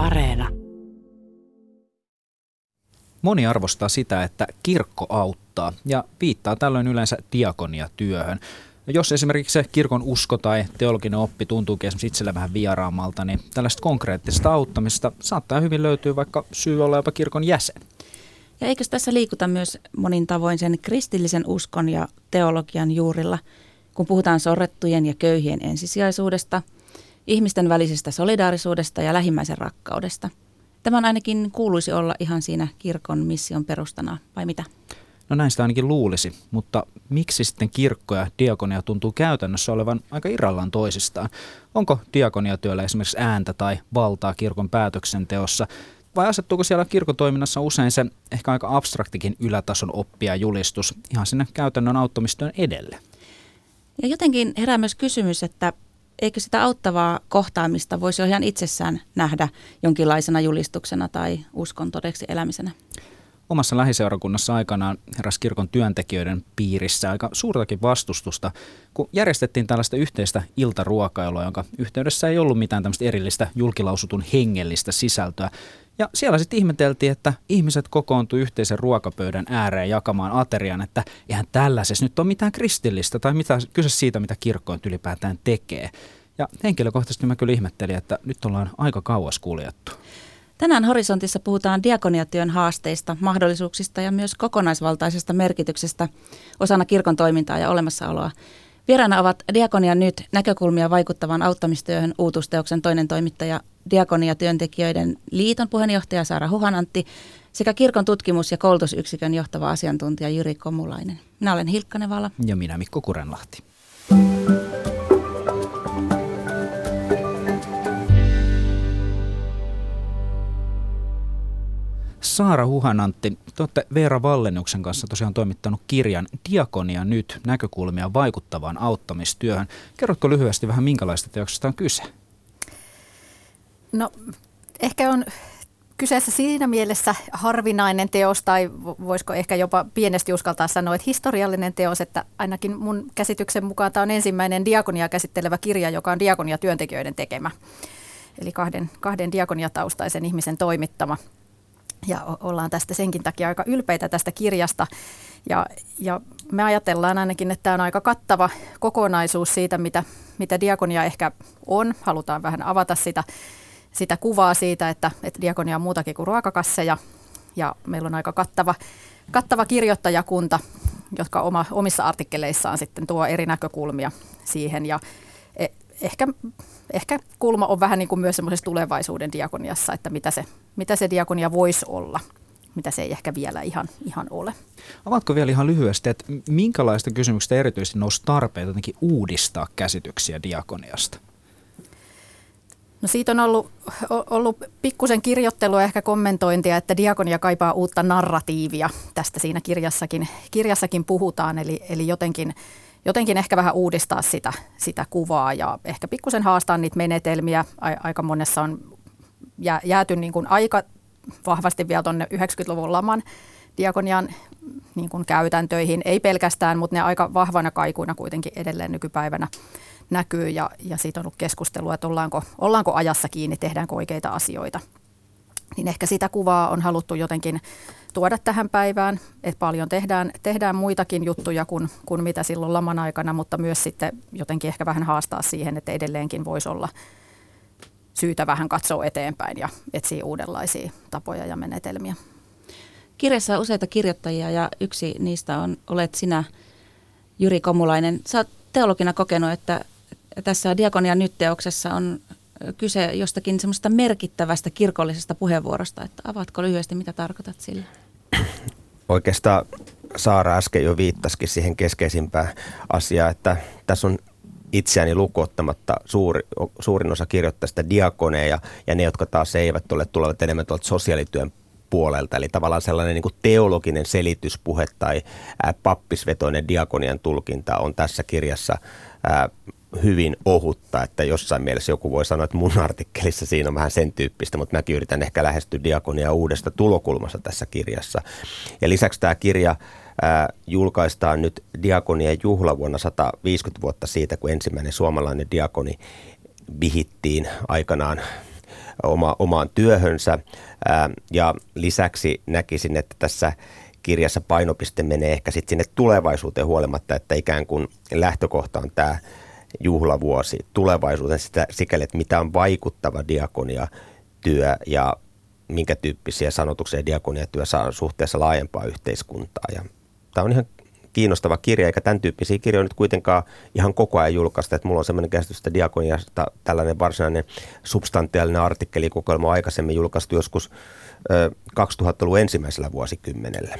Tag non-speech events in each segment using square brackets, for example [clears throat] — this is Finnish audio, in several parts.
Areena. Moni arvostaa sitä, että kirkko auttaa ja viittaa tällöin yleensä diakonia-työhön. Jos esimerkiksi se kirkon usko tai teologinen oppi tuntuukin esimerkiksi itselle vähän vieraamalta, niin tällaista konkreettista auttamista saattaa hyvin löytyä vaikka syy olla jopa kirkon jäsen. Ja eikö tässä liikuta myös monin tavoin sen kristillisen uskon ja teologian juurilla, kun puhutaan sorrettujen ja köyhien ensisijaisuudesta, ihmisten välisestä solidaarisuudesta ja lähimmäisen rakkaudesta? Tämän ainakin kuuluisi olla ihan siinä kirkon mission perustana, vai mitä? No näin sitä ainakin luulisi, mutta miksi sitten kirkko ja diakonia tuntuu käytännössä olevan aika irrallaan toisistaan? Onko diakoniatyöllä esimerkiksi ääntä tai valtaa kirkon päätöksenteossa? Vai asettuuko siellä kirkotoiminnassa usein se ehkä aika abstraktikin ylätason oppia julistus ihan sinne käytännön auttamistyön edelle? Ja jotenkin herää myös kysymys, että eikö sitä auttavaa kohtaamista voisi ihan itsessään nähdä jonkinlaisena julistuksena tai uskon todeksi elämisenä? Omassa lähiseurakunnassa aikanaan heräs kirkon työntekijöiden piirissä aika suurtakin vastustusta, kun järjestettiin tällaista yhteistä iltaruokailua, jonka yhteydessä ei ollut mitään tämmöistä erillistä julkilausutun hengellistä sisältöä. Ja siellä sitten ihmeteltiin, että ihmiset kokoontu yhteisen ruokapöydän ääreen jakamaan aterian, että eihän tällaisessa nyt ole mitään kristillistä tai mitä, kyse siitä, mitä kirkko ylipäätään tekee. Ja henkilökohtaisesti mä kyllä ihmettelin, että nyt ollaan aika kauas kuljettu. Tänään Horisontissa puhutaan diakoniatyön haasteista, mahdollisuuksista ja myös kokonaisvaltaisesta merkityksestä osana kirkon toimintaa ja olemassaoloa. Vieraana ovat Diakonia nyt näkökulmia vaikuttavan auttamistyöhön uutusteoksen toinen toimittaja Diakonia-työntekijöiden liiton puheenjohtaja Saara Huhanantti sekä kirkon tutkimus- ja koulutusyksikön johtava asiantuntija Jyri Komulainen. Minä olen Hilkka Nevala. Ja minä Mikko Kurenlahti. Saara Huhanantti, te olette Veera Vallennuksen kanssa tosiaan toimittanut kirjan Diakonia nyt näkökulmia vaikuttavaan auttamistyöhön. Kerrotko lyhyesti vähän minkälaista teoksesta on kyse? No ehkä on kyseessä siinä mielessä harvinainen teos, tai voisiko ehkä jopa pienesti uskaltaa sanoa, että historiallinen teos, että ainakin mun käsityksen mukaan tämä on ensimmäinen diakonia käsittelevä kirja, joka on diakonia työntekijöiden tekemä. Eli kahden, kahden diakoniataustaisen ihmisen toimittama – ja ollaan tästä senkin takia aika ylpeitä tästä kirjasta. Ja, ja me ajatellaan ainakin, että tämä on aika kattava kokonaisuus siitä, mitä, mitä diakonia ehkä on. Halutaan vähän avata sitä, sitä kuvaa siitä, että, että diakonia on muutakin kuin ruokakasseja. Ja meillä on aika kattava, kattava kirjoittajakunta, jotka oma, omissa artikkeleissaan sitten tuo eri näkökulmia siihen. Ja ehkä, ehkä kulma on vähän niin kuin myös semmoisessa tulevaisuuden diakoniassa, että mitä se, mitä se diakonia voisi olla mitä se ei ehkä vielä ihan, ihan ole. Avaatko vielä ihan lyhyesti, että minkälaista kysymyksistä erityisesti nousi tarpeita jotenkin uudistaa käsityksiä diakoniasta? No siitä on ollut, ollut pikkusen kirjoittelua ehkä kommentointia, että diakonia kaipaa uutta narratiivia. Tästä siinä kirjassakin, kirjassakin puhutaan, eli, eli jotenkin jotenkin ehkä vähän uudistaa sitä, sitä kuvaa ja ehkä pikkusen haastaa niitä menetelmiä. Aika monessa on jääty niin kuin aika vahvasti vielä tuonne 90-luvun laman diakonian niin kuin käytäntöihin, ei pelkästään, mutta ne aika vahvana kaikuina kuitenkin edelleen nykypäivänä näkyy ja, ja siitä on ollut keskustelua, että ollaanko, ollaanko ajassa kiinni, tehdäänkö oikeita asioita. Niin ehkä sitä kuvaa on haluttu jotenkin tuoda tähän päivään, että paljon tehdään, tehdään muitakin juttuja kuin, kuin mitä silloin laman aikana, mutta myös sitten jotenkin ehkä vähän haastaa siihen, että edelleenkin voisi olla syytä vähän katsoa eteenpäin ja etsiä uudenlaisia tapoja ja menetelmiä. Kirjassa on useita kirjoittajia ja yksi niistä on, olet sinä, Jyri Komulainen. Sä oot teologina kokenut, että tässä Diakonia nyt-teoksessa on kyse jostakin semmoista merkittävästä kirkollisesta puheenvuorosta. Että avaatko lyhyesti, mitä tarkoitat sillä? Oikeastaan Saara äsken jo viittasikin siihen keskeisimpään asiaan, että tässä on itseäni lukuottamatta suuri, suurin osa kirjoittajista diakoneja ja ne, jotka taas eivät ole, tulevat enemmän tuolta sosiaalityön puolelta. Eli tavallaan sellainen niin teologinen selityspuhe tai pappisvetoinen diakonian tulkinta on tässä kirjassa hyvin ohutta, että jossain mielessä joku voi sanoa, että mun [laughs] artikkelissa siinä on vähän sen tyyppistä, mutta mäkin yritän ehkä lähestyä diakonia uudesta tulokulmasta tässä kirjassa. Ja lisäksi tämä kirja ää, julkaistaan nyt diakonien juhla vuonna 150 vuotta siitä, kun ensimmäinen suomalainen diakoni vihittiin aikanaan oma, omaan työhönsä. Ää, ja lisäksi näkisin, että tässä kirjassa painopiste menee ehkä sitten sinne tulevaisuuteen huolimatta, että ikään kuin lähtökohta on tämä juhlavuosi tulevaisuuteen sitä sikäli, että mitä on vaikuttava diakonia työ ja minkä tyyppisiä sanotuksia diakoniatyö saa suhteessa laajempaa yhteiskuntaa. Ja tämä on ihan kiinnostava kirja, eikä tämän tyyppisiä kirjoja nyt kuitenkaan ihan koko ajan julkaista. Että mulla on sellainen käsitys, että diakoniasta tällainen varsinainen substantiaalinen artikkelikokoelma on aikaisemmin julkaistu joskus 2000-luvun ensimmäisellä vuosikymmenellä.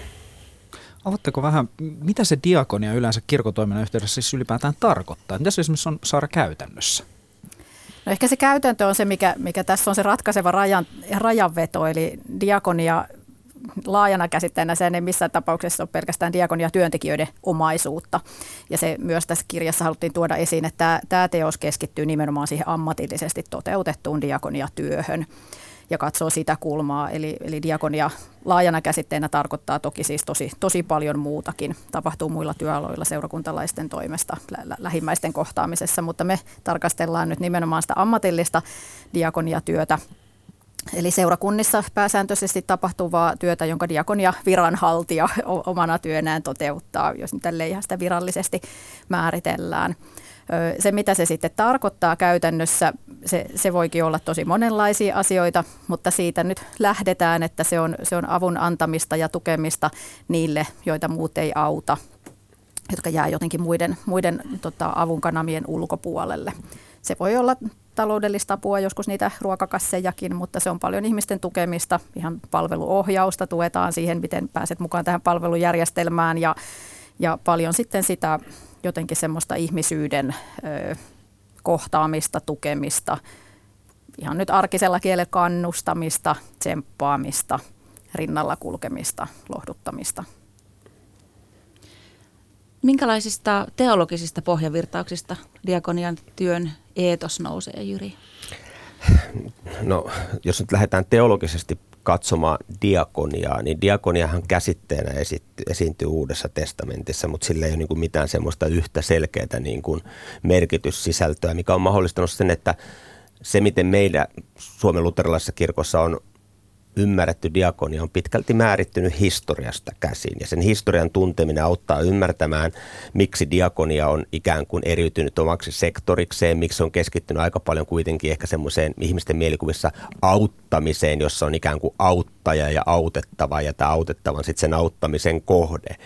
Avatteko vähän, mitä se diakonia yleensä kirkotoiminnan yhteydessä siis ylipäätään tarkoittaa? Mitä se esimerkiksi on saada käytännössä? No ehkä se käytäntö on se, mikä, mikä tässä on se ratkaiseva rajan, rajanveto, eli diakonia laajana käsitteenä sen ei missään tapauksessa ole pelkästään diakonia työntekijöiden omaisuutta. Ja se myös tässä kirjassa haluttiin tuoda esiin, että tämä teos keskittyy nimenomaan siihen ammatillisesti toteutettuun diakoniatyöhön ja katsoo sitä kulmaa. Eli, eli diakonia laajana käsitteenä tarkoittaa toki siis tosi, tosi paljon muutakin. Tapahtuu muilla työaloilla seurakuntalaisten toimesta lä- lähimmäisten kohtaamisessa, mutta me tarkastellaan nyt nimenomaan sitä ammatillista diakoniatyötä Eli seurakunnissa pääsääntöisesti tapahtuvaa työtä, jonka diakonia viranhaltija omana työnään toteuttaa, jos nyt ihan sitä virallisesti määritellään. Se, mitä se sitten tarkoittaa käytännössä, se, se voikin olla tosi monenlaisia asioita, mutta siitä nyt lähdetään, että se on, se on avun antamista ja tukemista niille, joita muut ei auta, jotka jää jotenkin muiden, muiden tota, avunkanamien ulkopuolelle. Se voi olla taloudellista apua, joskus niitä ruokakassejakin, mutta se on paljon ihmisten tukemista, ihan palveluohjausta, tuetaan siihen, miten pääset mukaan tähän palvelujärjestelmään ja, ja paljon sitten sitä jotenkin semmoista ihmisyyden ö, kohtaamista, tukemista, ihan nyt arkisella kielellä kannustamista, tsemppaamista, rinnalla kulkemista, lohduttamista. Minkälaisista teologisista pohjavirtauksista diakonian työn eetos nousee, Jyri? No, jos nyt lähdetään teologisesti katsomaan diakoniaa, niin diakoniahan käsitteenä esitty, esiintyy Uudessa testamentissa, mutta sillä ei ole niin mitään semmoista yhtä selkeää niin kuin merkityssisältöä, mikä on mahdollistanut sen, että se, miten meillä Suomen luterilaisessa kirkossa on ymmärretty diakonia on pitkälti määrittynyt historiasta käsin. Ja sen historian tunteminen auttaa ymmärtämään, miksi diakonia on ikään kuin eriytynyt omaksi sektorikseen, miksi on keskittynyt aika paljon kuitenkin ehkä semmoiseen ihmisten mielikuvissa auttamiseen, jossa on ikään kuin auttaja ja autettava ja tämä autettavan sitten sen auttamisen kohde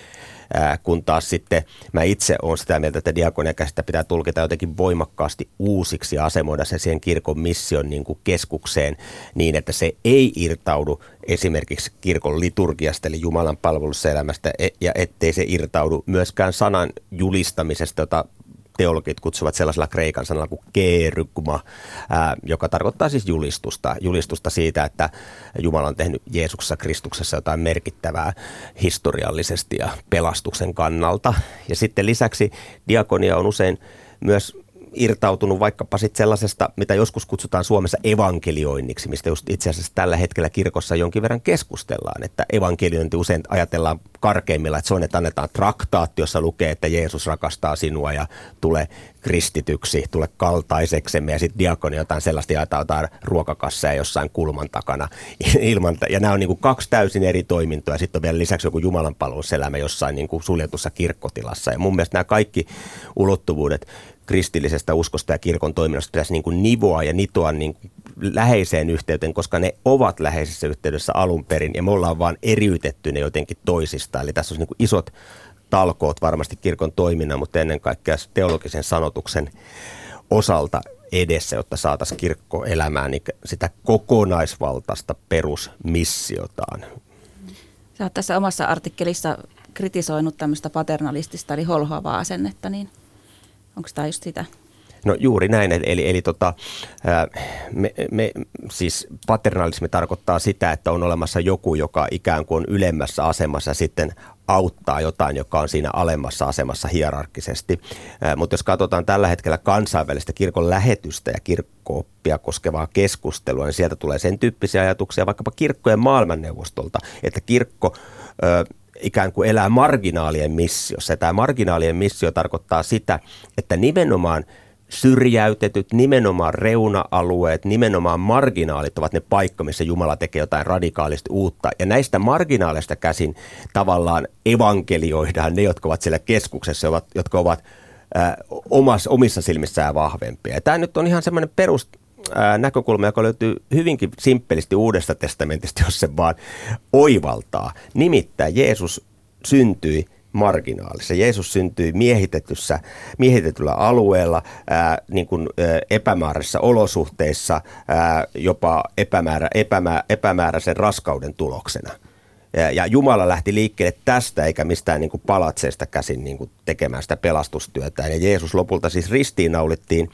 kun taas sitten mä itse olen sitä mieltä, että diakonia käsittä pitää tulkita jotenkin voimakkaasti uusiksi ja asemoida se siihen kirkon mission niin kuin keskukseen niin, että se ei irtaudu esimerkiksi kirkon liturgiasta eli Jumalan palveluselämästä e, ja ettei se irtaudu myöskään sanan julistamisesta, jota teologit kutsuvat sellaisella kreikan sanalla kuin kerygma, ää, joka tarkoittaa siis julistusta. Julistusta siitä, että Jumala on tehnyt Jeesuksessa Kristuksessa jotain merkittävää historiallisesti ja pelastuksen kannalta. Ja sitten lisäksi diakonia on usein myös irtautunut vaikkapa sit sellaisesta, mitä joskus kutsutaan Suomessa evankelioinniksi, mistä just itse asiassa tällä hetkellä kirkossa jonkin verran keskustellaan, että evankeliointi usein ajatellaan karkeimmilla, että se on, että annetaan traktaatti, jossa lukee, että Jeesus rakastaa sinua ja tule kristityksi, tule kaltaiseksemme ja sitten diakonia jotain sellaista jaetaan jotain ruokakasseja jossain kulman takana. [laughs] Ilman, ja nämä on niin kuin kaksi täysin eri toimintoja. Sitten on vielä lisäksi joku Jumalan jossain niin kuin suljetussa kirkkotilassa. Ja mun mielestä nämä kaikki ulottuvuudet kristillisestä uskosta ja kirkon toiminnasta pitäisi niin kuin nivoa ja nitoa niin kuin läheiseen yhteyteen, koska ne ovat läheisessä yhteydessä alun perin ja me ollaan vaan eriytetty ne jotenkin toisistaan. Eli tässä on niin kuin isot talkoot varmasti kirkon toiminnan, mutta ennen kaikkea teologisen sanotuksen osalta edessä, jotta saataisiin kirkko elämään niin sitä kokonaisvaltaista perusmissiotaan. Sä oot tässä omassa artikkelissa kritisoinut tämmöistä paternalistista eli holhoavaa asennetta, niin – Onko tämä just sitä? No juuri näin, eli, eli tota, me, me, siis paternalismi tarkoittaa sitä, että on olemassa joku, joka ikään kuin on ylemmässä asemassa sitten auttaa jotain, joka on siinä alemmassa asemassa hierarkkisesti. Mutta jos katsotaan tällä hetkellä kansainvälistä kirkon lähetystä ja kirkkooppia koskevaa keskustelua, niin sieltä tulee sen tyyppisiä ajatuksia vaikkapa kirkkojen maailmanneuvostolta, että kirkko ikään kuin elää marginaalien missiossa. Ja tämä marginaalien missio tarkoittaa sitä, että nimenomaan syrjäytetyt, nimenomaan reuna-alueet, nimenomaan marginaalit ovat ne paikka, missä Jumala tekee jotain radikaalisti uutta. Ja näistä marginaaleista käsin tavallaan evankelioidaan ne, jotka ovat siellä keskuksessa, jotka ovat omassa, omissa silmissään vahvempia. Ja tämä nyt on ihan semmoinen perus näkökulma, joka löytyy hyvinkin simppelisti Uudesta testamentista, jos se vaan oivaltaa. Nimittäin Jeesus syntyi marginaalissa. Jeesus syntyi miehitetyssä, miehitetyllä alueella, ää, niin kuin, ää, epämääräisissä olosuhteissa, ää, jopa epämäärä, epämä, epämääräisen raskauden tuloksena. Ja, ja Jumala lähti liikkeelle tästä eikä mistään niin kuin käsin niin kuin tekemään sitä pelastustyötä. Ja Jeesus lopulta siis ristiinnaulittiin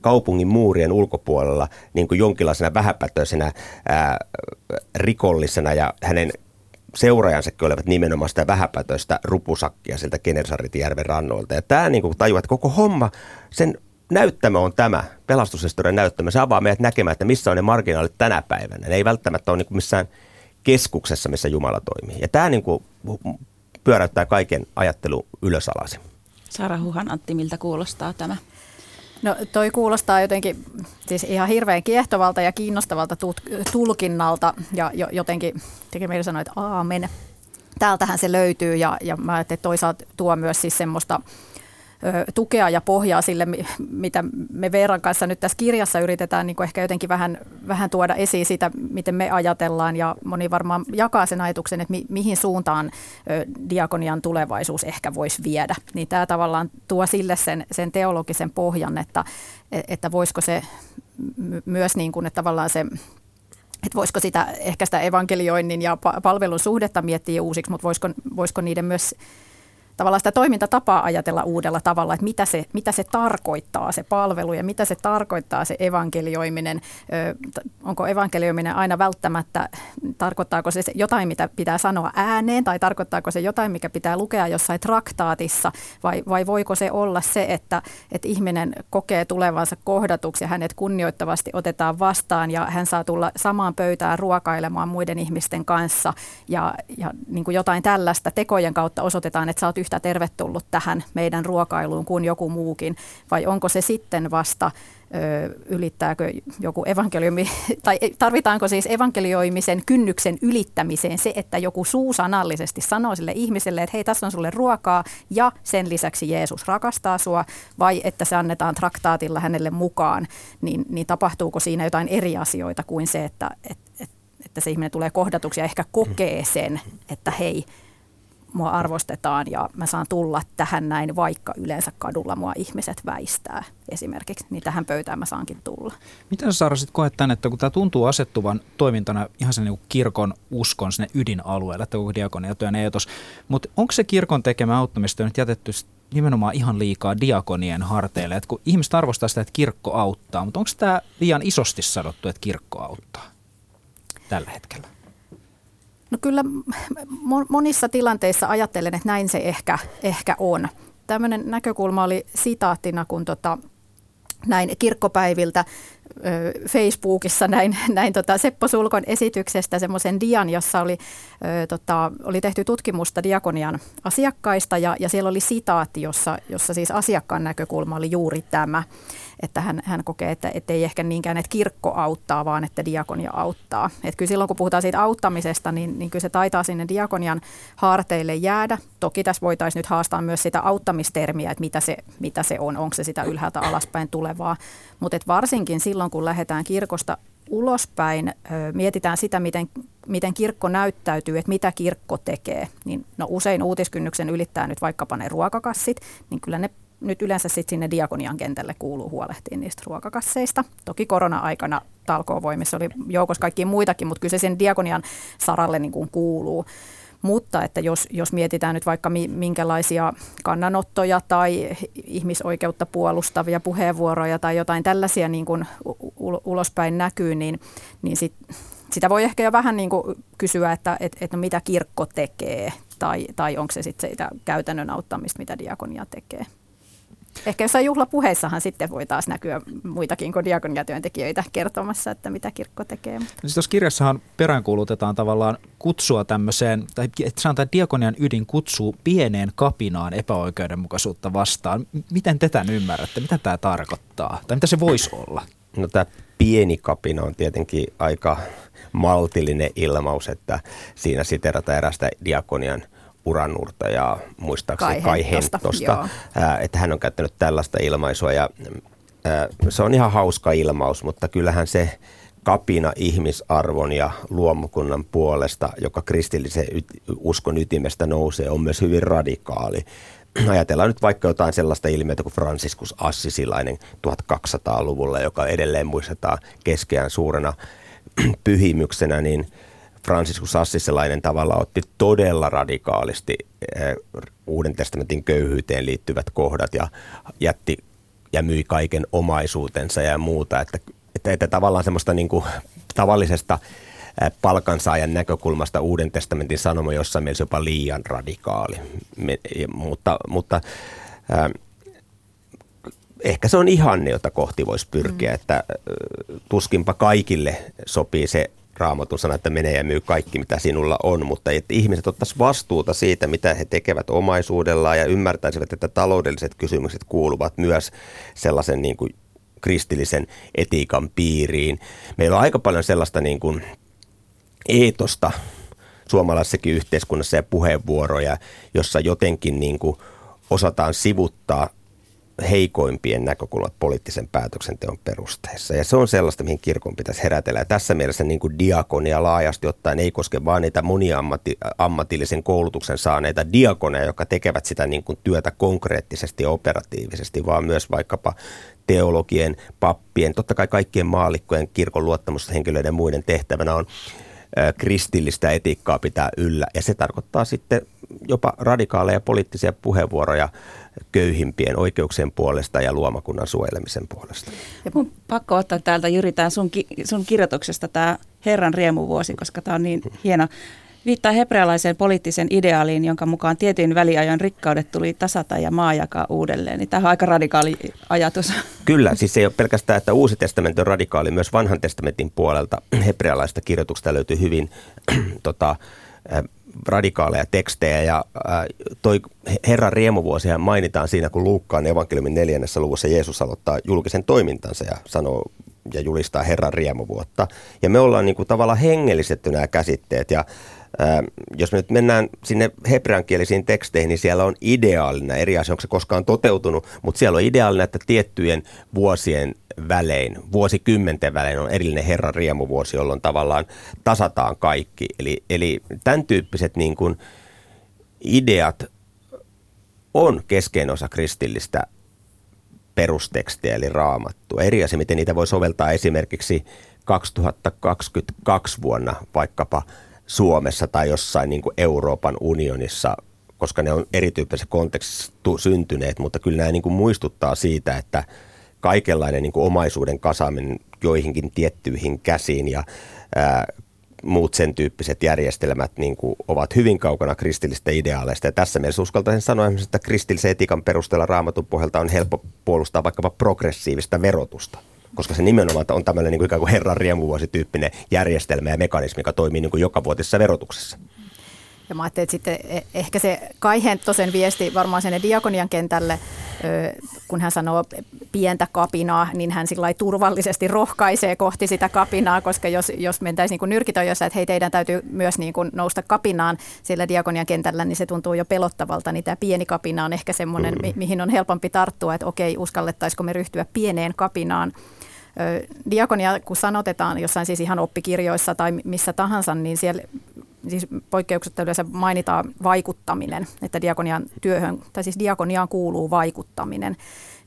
kaupungin muurien ulkopuolella niin kuin jonkinlaisena vähäpätöisenä ää, rikollisena ja hänen seuraajansakin olivat nimenomaan sitä vähäpätöistä rupusakkia sieltä Kenersarritjärven rannoilta. Ja tämä niin tajuaa, että koko homma, sen näyttämö on tämä, pelastushistorian näyttämö. Se avaa meidät näkemään, että missä on ne marginaalit tänä päivänä. Ne ei välttämättä ole niin missään keskuksessa, missä Jumala toimii. Ja tämä niin kuin pyöräyttää kaiken ajattelu ylösalaisin. Sara Huhan Antti, miltä kuulostaa tämä? No toi kuulostaa jotenkin siis ihan hirveän kiehtovalta ja kiinnostavalta tulkinnalta ja jotenkin tekee meidän sanoa, että aamen. Täältähän se löytyy ja, ja mä ajattelin, että toisaalta tuo myös siis semmoista tukea ja pohjaa sille, mitä me Veeran kanssa nyt tässä kirjassa yritetään niin ehkä jotenkin vähän, vähän tuoda esiin sitä, miten me ajatellaan ja moni varmaan jakaa sen ajatuksen, että mi, mihin suuntaan diakonian tulevaisuus ehkä voisi viedä. Niin tämä tavallaan tuo sille sen, sen teologisen pohjan, että, että voisiko se myös niin kuin, että tavallaan se että voisiko sitä, ehkä sitä evankelioinnin ja palvelun suhdetta miettiä uusiksi, mutta voisiko, voisiko niiden myös tavallaan sitä toimintatapaa ajatella uudella tavalla, että mitä se, mitä se tarkoittaa se palvelu ja mitä se tarkoittaa se evankelioiminen. onko evankelioiminen aina välttämättä, tarkoittaako se jotain, mitä pitää sanoa ääneen tai tarkoittaako se jotain, mikä pitää lukea jossain traktaatissa vai, vai voiko se olla se, että, että ihminen kokee tulevansa kohdatuksi ja hänet kunnioittavasti otetaan vastaan ja hän saa tulla samaan pöytään ruokailemaan muiden ihmisten kanssa ja, ja niin kuin jotain tällaista tekojen kautta osoitetaan, että sä oot yhtä tervetullut tähän meidän ruokailuun kuin joku muukin, vai onko se sitten vasta ylittääkö joku evankelioimi, [laughs] tai tarvitaanko siis evankelioimisen kynnyksen ylittämiseen se, että joku suusanallisesti sanoo sille ihmiselle, että hei, tässä on sulle ruokaa ja sen lisäksi Jeesus rakastaa sua, vai että se annetaan traktaatilla hänelle mukaan, niin, niin tapahtuuko siinä jotain eri asioita kuin se, että, että, että se ihminen tulee kohdatuksi ja ehkä kokee sen, että hei, mua arvostetaan ja mä saan tulla tähän näin, vaikka yleensä kadulla mua ihmiset väistää esimerkiksi, niin tähän pöytään mä saankin tulla. Miten Saara sitten koet tämän, että kun tämä tuntuu asettuvan toimintana ihan sen niin kirkon uskon sinne ydinalueelle, että koko diakoniatyön eetos, mutta onko se kirkon tekemä auttamistyö nyt jätetty nimenomaan ihan liikaa diakonien harteille, että kun ihmiset arvostaa sitä, että kirkko auttaa, mutta onko tämä liian isosti sanottu, että kirkko auttaa tällä hetkellä? No kyllä monissa tilanteissa ajattelen, että näin se ehkä, ehkä on. Tämmöinen näkökulma oli sitaattina, kun tota, näin kirkkopäiviltä Facebookissa näin, [laughs] näin tota Seppo Sulkon esityksestä semmoisen dian, jossa oli, ö, tota, oli tehty tutkimusta diakonian asiakkaista ja, ja siellä oli sitaatti, jossa, jossa siis asiakkaan näkökulma oli juuri tämä että hän, hän kokee, että, että ei ehkä niinkään, että kirkko auttaa, vaan että diakonia auttaa. Että kyllä silloin, kun puhutaan siitä auttamisesta, niin, niin kyllä se taitaa sinne diakonian haarteille jäädä. Toki tässä voitaisiin nyt haastaa myös sitä auttamistermiä, että mitä se, mitä se on, onko se sitä ylhäältä alaspäin tulevaa. Mutta varsinkin silloin, kun lähdetään kirkosta ulospäin, mietitään sitä, miten, miten kirkko näyttäytyy, että mitä kirkko tekee, niin no usein uutiskynnyksen ylittää nyt vaikkapa ne ruokakassit, niin kyllä ne nyt yleensä sitten sinne diakonian kentälle kuuluu huolehtia niistä ruokakasseista. Toki korona-aikana talkoovoimissa oli joukossa kaikkia muitakin, mutta kyllä se sen diakonian saralle niin kuin kuuluu. Mutta että jos, jos mietitään nyt vaikka minkälaisia kannanottoja tai ihmisoikeutta puolustavia puheenvuoroja tai jotain tällaisia niin kuin ulospäin näkyy, niin, niin sit, sitä voi ehkä jo vähän niin kuin kysyä, että, että, että no mitä kirkko tekee tai, tai onko se sitten käytännön auttamista, mitä diakonia tekee. Ehkä jossain juhlapuheissahan sitten voi taas näkyä muitakin kuin diakoniatyöntekijöitä kertomassa, että mitä kirkko tekee. No siis tuossa kirjassahan peräänkuulutetaan tavallaan kutsua tämmöiseen, tai että sanotaan, että diakonian ydin kutsuu pieneen kapinaan epäoikeudenmukaisuutta vastaan. Miten te tämän ymmärrätte? Mitä tämä tarkoittaa? Tai mitä se voisi olla? No tämä pieni kapina on tietenkin aika maltillinen ilmaus, että siinä siterataan erästä diakonian uranurta ja muistaakseni Kai Hentosta, että hän on käyttänyt tällaista ilmaisua ja se on ihan hauska ilmaus, mutta kyllähän se kapina ihmisarvon ja luomukunnan puolesta, joka kristillisen uskon ytimestä nousee, on myös hyvin radikaali. Ajatellaan nyt vaikka jotain sellaista ilmiötä kuin Franciscus Assisilainen 1200-luvulla, joka edelleen muistetaan keskeään suurena pyhimyksenä, niin Franciscus Assisilainen tavalla otti todella radikaalisti eh, Uuden testamentin köyhyyteen liittyvät kohdat ja jätti ja myi kaiken omaisuutensa ja muuta. Että, että, että tavallaan semmoista niin kuin tavallisesta eh, palkansaajan näkökulmasta Uuden testamentin sanoma jossain mielessä jopa liian radikaali. Me, mutta mutta äh, ehkä se on ihanne, jota kohti voisi pyrkiä, mm. että tuskinpa kaikille sopii se raamatun sana, että menee ja myy kaikki, mitä sinulla on, mutta että ihmiset ottaisivat vastuuta siitä, mitä he tekevät omaisuudellaan ja ymmärtäisivät, että taloudelliset kysymykset kuuluvat myös sellaisen niin kuin kristillisen etiikan piiriin. Meillä on aika paljon sellaista niin kuin eetosta suomalaisessakin yhteiskunnassa ja puheenvuoroja, jossa jotenkin niin kuin osataan sivuttaa heikoimpien näkökulmat poliittisen päätöksenteon perusteissa. Ja se on sellaista, mihin kirkon pitäisi herätellä. Ja tässä mielessä niin kuin diakonia laajasti ottaen ei koske vain niitä moniammatillisen koulutuksen saaneita diakoneja, jotka tekevät sitä niin kuin työtä konkreettisesti ja operatiivisesti, vaan myös vaikkapa teologien, pappien, totta kai kaikkien maallikkojen, kirkon luottamushenkilöiden ja muiden tehtävänä on kristillistä etiikkaa pitää yllä. Ja se tarkoittaa sitten jopa radikaaleja poliittisia puheenvuoroja köyhimpien oikeuksien puolesta ja luomakunnan suojelemisen puolesta. Ja mun pakko ottaa täältä Jyri sun, sun kirjoituksesta tämä Herran riemuvuosi, koska tämä on niin hieno. Viittaa hebrealaiseen poliittisen ideaaliin, jonka mukaan tietyin väliajan rikkaudet tuli tasata ja maa jakaa uudelleen. Niin tämä on aika radikaali ajatus. Kyllä, siis ei ole pelkästään, että uusi testamentti on radikaali, myös vanhan testamentin puolelta hebrealaista kirjoituksesta löytyy hyvin [clears throat] tota, radikaaleja tekstejä ja toi Herran riemuvuosi mainitaan siinä, kun Luukkaan evankeliumin neljännessä luvussa Jeesus aloittaa julkisen toimintansa ja sanoo ja julistaa Herran riemuvuotta. Ja me ollaan niin kuin tavallaan hengellistetty nämä käsitteet ja jos me nyt mennään sinne hebreankielisiin teksteihin, niin siellä on ideaalina, eri asia onko se koskaan toteutunut, mutta siellä on ideaalina, että tiettyjen vuosien välein, vuosikymmenten välein on erillinen Herran riemuvuosi, jolloin tavallaan tasataan kaikki. Eli, eli tämän tyyppiset niin kuin ideat on keskeinen osa kristillistä perustekstiä, eli raamattua. Eri asia, miten niitä voi soveltaa esimerkiksi 2022 vuonna vaikkapa – Suomessa tai jossain niin kuin Euroopan unionissa, koska ne on erityyppisessä kontekstissa syntyneet, mutta kyllä nämä niin kuin muistuttaa siitä, että kaikenlainen niin kuin omaisuuden kasaaminen joihinkin tiettyihin käsiin ja ää, muut sen tyyppiset järjestelmät niin kuin ovat hyvin kaukana kristillistä ideaaleista. Ja tässä mielessä uskaltaisin sanoa, että kristillisen etikan perusteella raamatun pohjalta on helppo puolustaa vaikkapa progressiivista verotusta koska se nimenomaan on tämmöinen niin kuin ikään kuin herran riemuvuosityyppinen järjestelmä ja mekanismi, joka toimii niin kuin vuotisessa verotuksessa. Ja mä ajattelin, että sitten e- ehkä se Kai Henttosen viesti varmaan sinne diakonian kentälle, kun hän sanoo pientä kapinaa, niin hän sillä turvallisesti rohkaisee kohti sitä kapinaa, koska jos, jos mentäisiin niin nyrkitöjössä, että hei teidän täytyy myös niin kuin nousta kapinaan siellä diakonian kentällä, niin se tuntuu jo pelottavalta, niin tämä pieni kapina on ehkä semmoinen, mm. mihin on helpompi tarttua, että okei, uskallettaisiko me ryhtyä pieneen kapinaan. Diakonia, kun sanotetaan jossain siis ihan oppikirjoissa tai missä tahansa, niin siellä siis poikkeuksetta yleensä mainitaan vaikuttaminen, että diakonian työhön, tai siis diakoniaan kuuluu vaikuttaminen.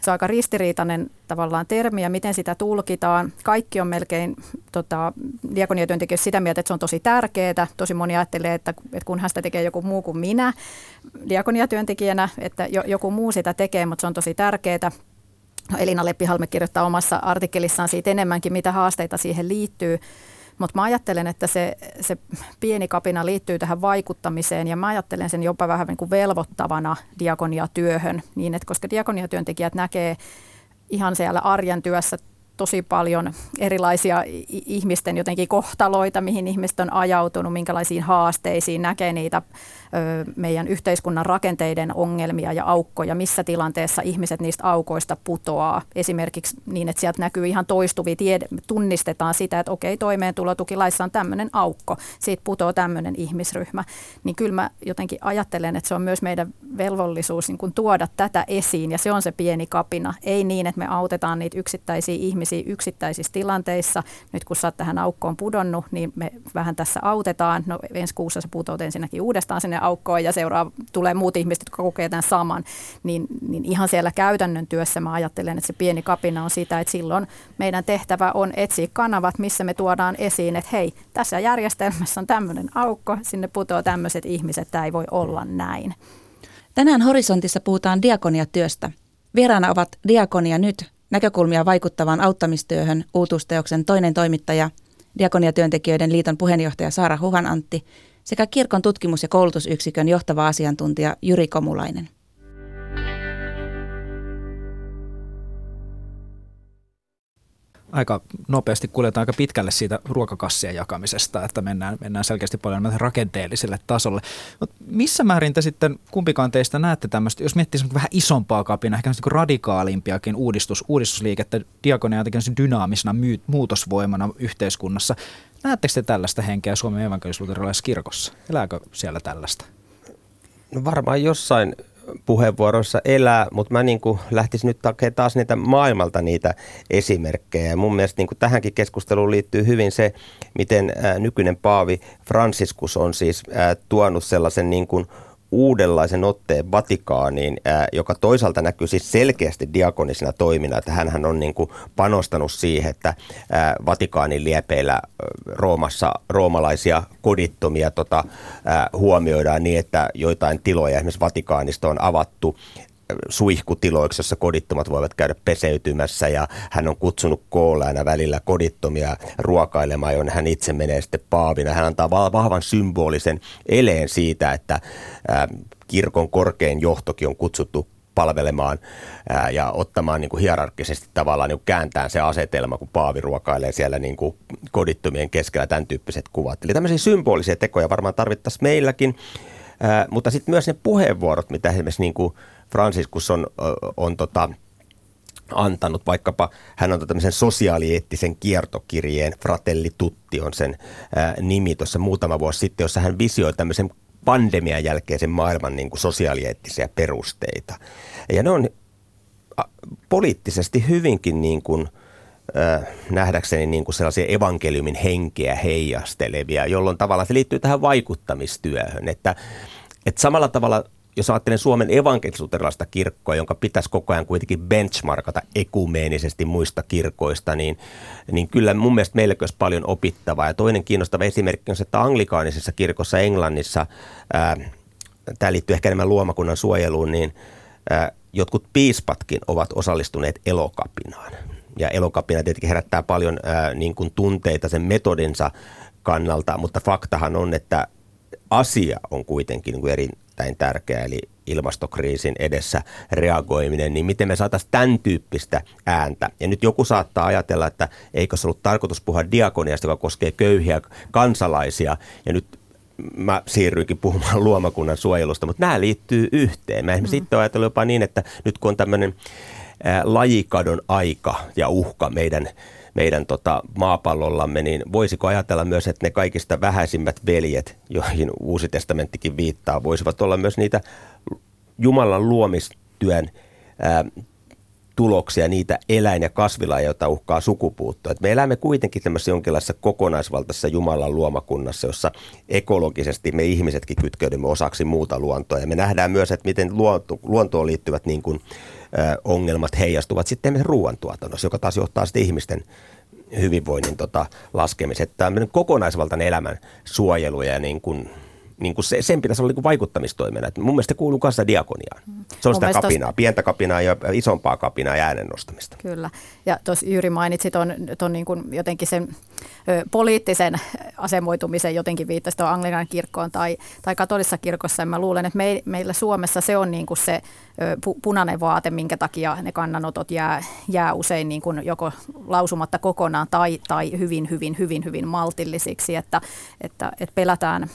Se on aika ristiriitainen tavallaan termi ja miten sitä tulkitaan. Kaikki on melkein tota, diakoniatyöntekijöissä sitä mieltä, että se on tosi tärkeää. Tosi moni ajattelee, että, että kun sitä tekee joku muu kuin minä diakoniatyöntekijänä, että joku muu sitä tekee, mutta se on tosi tärkeää. No Elina Leppihalme kirjoittaa omassa artikkelissaan siitä enemmänkin, mitä haasteita siihen liittyy. Mutta mä ajattelen, että se, se pieni kapina liittyy tähän vaikuttamiseen ja mä ajattelen sen jopa vähän niin kuin velvoittavana diakoniatyöhön, niin että koska diakoniatyöntekijät näkee ihan siellä arjen työssä tosi paljon erilaisia ihmisten jotenkin kohtaloita, mihin ihmiset on ajautunut, minkälaisiin haasteisiin, näkee niitä meidän yhteiskunnan rakenteiden ongelmia ja aukkoja, missä tilanteessa ihmiset niistä aukoista putoaa. Esimerkiksi niin, että sieltä näkyy ihan toistuvia, tiede, tunnistetaan sitä, että okei, toimeentulotukilaissa on tämmöinen aukko, siitä putoaa tämmöinen ihmisryhmä. Niin kyllä mä jotenkin ajattelen, että se on myös meidän velvollisuus niin kuin tuoda tätä esiin ja se on se pieni kapina. Ei niin, että me autetaan niitä yksittäisiä ihmisiä yksittäisissä tilanteissa. Nyt kun sä oot tähän aukkoon pudonnut, niin me vähän tässä autetaan. No ensi kuussa sä putoat ensinnäkin uudestaan sinne aukkoon ja seuraa, tulee muut ihmiset, jotka kokee tämän saman, niin, niin ihan siellä käytännön työssä mä ajattelen, että se pieni kapina on sitä, että silloin meidän tehtävä on etsiä kanavat, missä me tuodaan esiin, että hei, tässä järjestelmässä on tämmöinen aukko, sinne putoaa tämmöiset ihmiset, tämä ei voi olla näin. Tänään Horisontissa puhutaan diakoniatyöstä. Vieraana ovat Diakonia nyt näkökulmia vaikuttavaan auttamistyöhön uutuusteoksen toinen toimittaja, Diakoniatyöntekijöiden liiton puheenjohtaja Saara Huhan Antti sekä kirkon tutkimus- ja koulutusyksikön johtava asiantuntija Jyri Komulainen. aika nopeasti kuljetaan aika pitkälle siitä ruokakassien jakamisesta, että mennään, mennään selkeästi paljon rakenteelliselle tasolle. Mut missä määrin te sitten kumpikaan teistä näette tämmöistä, jos miettii vähän isompaa kapina, ehkä niin radikaalimpiakin uudistus, uudistusliikettä diakonia jotenkin dynaamisena myy, muutosvoimana yhteiskunnassa. Näettekö te tällaista henkeä Suomen evankelis kirkossa? Elääkö siellä tällaista? No varmaan jossain puheenvuoroissa elää, mutta mä niin kuin lähtisin nyt takemaan taas niitä maailmalta niitä esimerkkejä. Ja mun mielestä niin kuin tähänkin keskusteluun liittyy hyvin se, miten nykyinen paavi Franciscus on siis tuonut sellaisen niin kuin uudenlaisen otteen Vatikaaniin, joka toisaalta näkyy siis selkeästi diakonisena toimina, että hän on niin kuin panostanut siihen, että Vatikaanin liepeillä Roomassa roomalaisia kodittomia tota, huomioidaan niin, että joitain tiloja esimerkiksi Vatikaanista on avattu suihkutiloiksi, jossa kodittomat voivat käydä peseytymässä ja hän on kutsunut koolla aina välillä kodittomia ruokailemaan, jonne hän itse menee sitten paavina. Hän antaa vahvan symbolisen eleen siitä, että kirkon korkein johtokin on kutsuttu palvelemaan ja ottamaan niin kuin hierarkkisesti tavallaan niin kuin kääntää se asetelma, kun Paavi ruokailee siellä niin kuin kodittomien keskellä tämän tyyppiset kuvat. Eli tämmöisiä symbolisia tekoja varmaan tarvittaisiin meilläkin, mutta sitten myös ne puheenvuorot, mitä esimerkiksi niin kuin Franciscus on, on tota, antanut, vaikkapa hän on tämmöisen sosiaalieettisen kiertokirjeen, Fratelli Tutti on sen ää, nimi tuossa muutama vuosi sitten, jossa hän visioi tämmöisen pandemian jälkeisen maailman niin kuin sosiaalieettisiä perusteita. Ja ne on poliittisesti hyvinkin niin kuin, äh, nähdäkseni niin kuin sellaisia evankeliumin henkeä heijastelevia, jolloin tavallaan se liittyy tähän vaikuttamistyöhön, että, että samalla tavalla jos ajattelen Suomen evankelisuterilaista kirkkoa, jonka pitäisi koko ajan kuitenkin benchmarkata ekumeenisesti muista kirkoista, niin, niin kyllä mun mielestä meillä olisi paljon opittavaa. Ja toinen kiinnostava esimerkki on se, että anglikaanisessa kirkossa Englannissa, ää, tämä liittyy ehkä enemmän luomakunnan suojeluun, niin ää, jotkut piispatkin ovat osallistuneet elokapinaan. Ja elokapina tietenkin herättää paljon ää, niin kuin tunteita sen metodinsa kannalta, mutta faktahan on, että asia on kuitenkin niin kuin eri, erittäin tärkeä, eli ilmastokriisin edessä reagoiminen, niin miten me saataisiin tämän tyyppistä ääntä. Ja nyt joku saattaa ajatella, että eikö se ollut tarkoitus puhua diakoniasta, joka koskee köyhiä kansalaisia, ja nyt mä siirryinkin puhumaan [laughs] luomakunnan suojelusta, mutta nämä liittyy yhteen. Mä esimerkiksi mm. itse ajatellut jopa niin, että nyt kun on tämmöinen lajikadon aika ja uhka meidän meidän tota, maapallollamme, niin voisiko ajatella myös, että ne kaikista vähäisimmät veljet, joihin Uusi testamenttikin viittaa, voisivat olla myös niitä Jumalan luomistyön ää, tuloksia, niitä eläin- ja kasvilajeja, joita uhkaa sukupuuttoa. Et me elämme kuitenkin tämmöisessä jonkinlaisessa kokonaisvaltaisessa Jumalan luomakunnassa, jossa ekologisesti me ihmisetkin kytkeydymme osaksi muuta luontoa. Ja me nähdään myös, että miten luonto, luontoon liittyvät niin kuin, ongelmat heijastuvat sitten ruoantuotannossa, joka taas johtaa sitten ihmisten hyvinvoinnin tota, laskemiseen. Tämmöinen kokonaisvaltainen elämän suojelu ja niin kuin niin kuin se, sen pitäisi olla niin kuin vaikuttamistoimena. Et mun mielestä se kuuluu kanssa diakoniaan. Se on Mun sitä kapinaa, tos- pientä kapinaa ja isompaa kapinaa ja äänen nostamista. Kyllä. Ja tuossa Jyri mainitsi ton, ton niin kuin jotenkin sen ö, poliittisen asemoitumisen jotenkin viittasi tuon Anglikan kirkkoon tai, tai katolisessa kirkossa. Ja mä luulen, että me, meillä Suomessa se on niin kuin se ö, pu, punainen vaate, minkä takia ne kannanotot jää, jää usein niin kuin joko lausumatta kokonaan tai, tai hyvin, hyvin, hyvin, hyvin maltillisiksi, että, että, että pelätään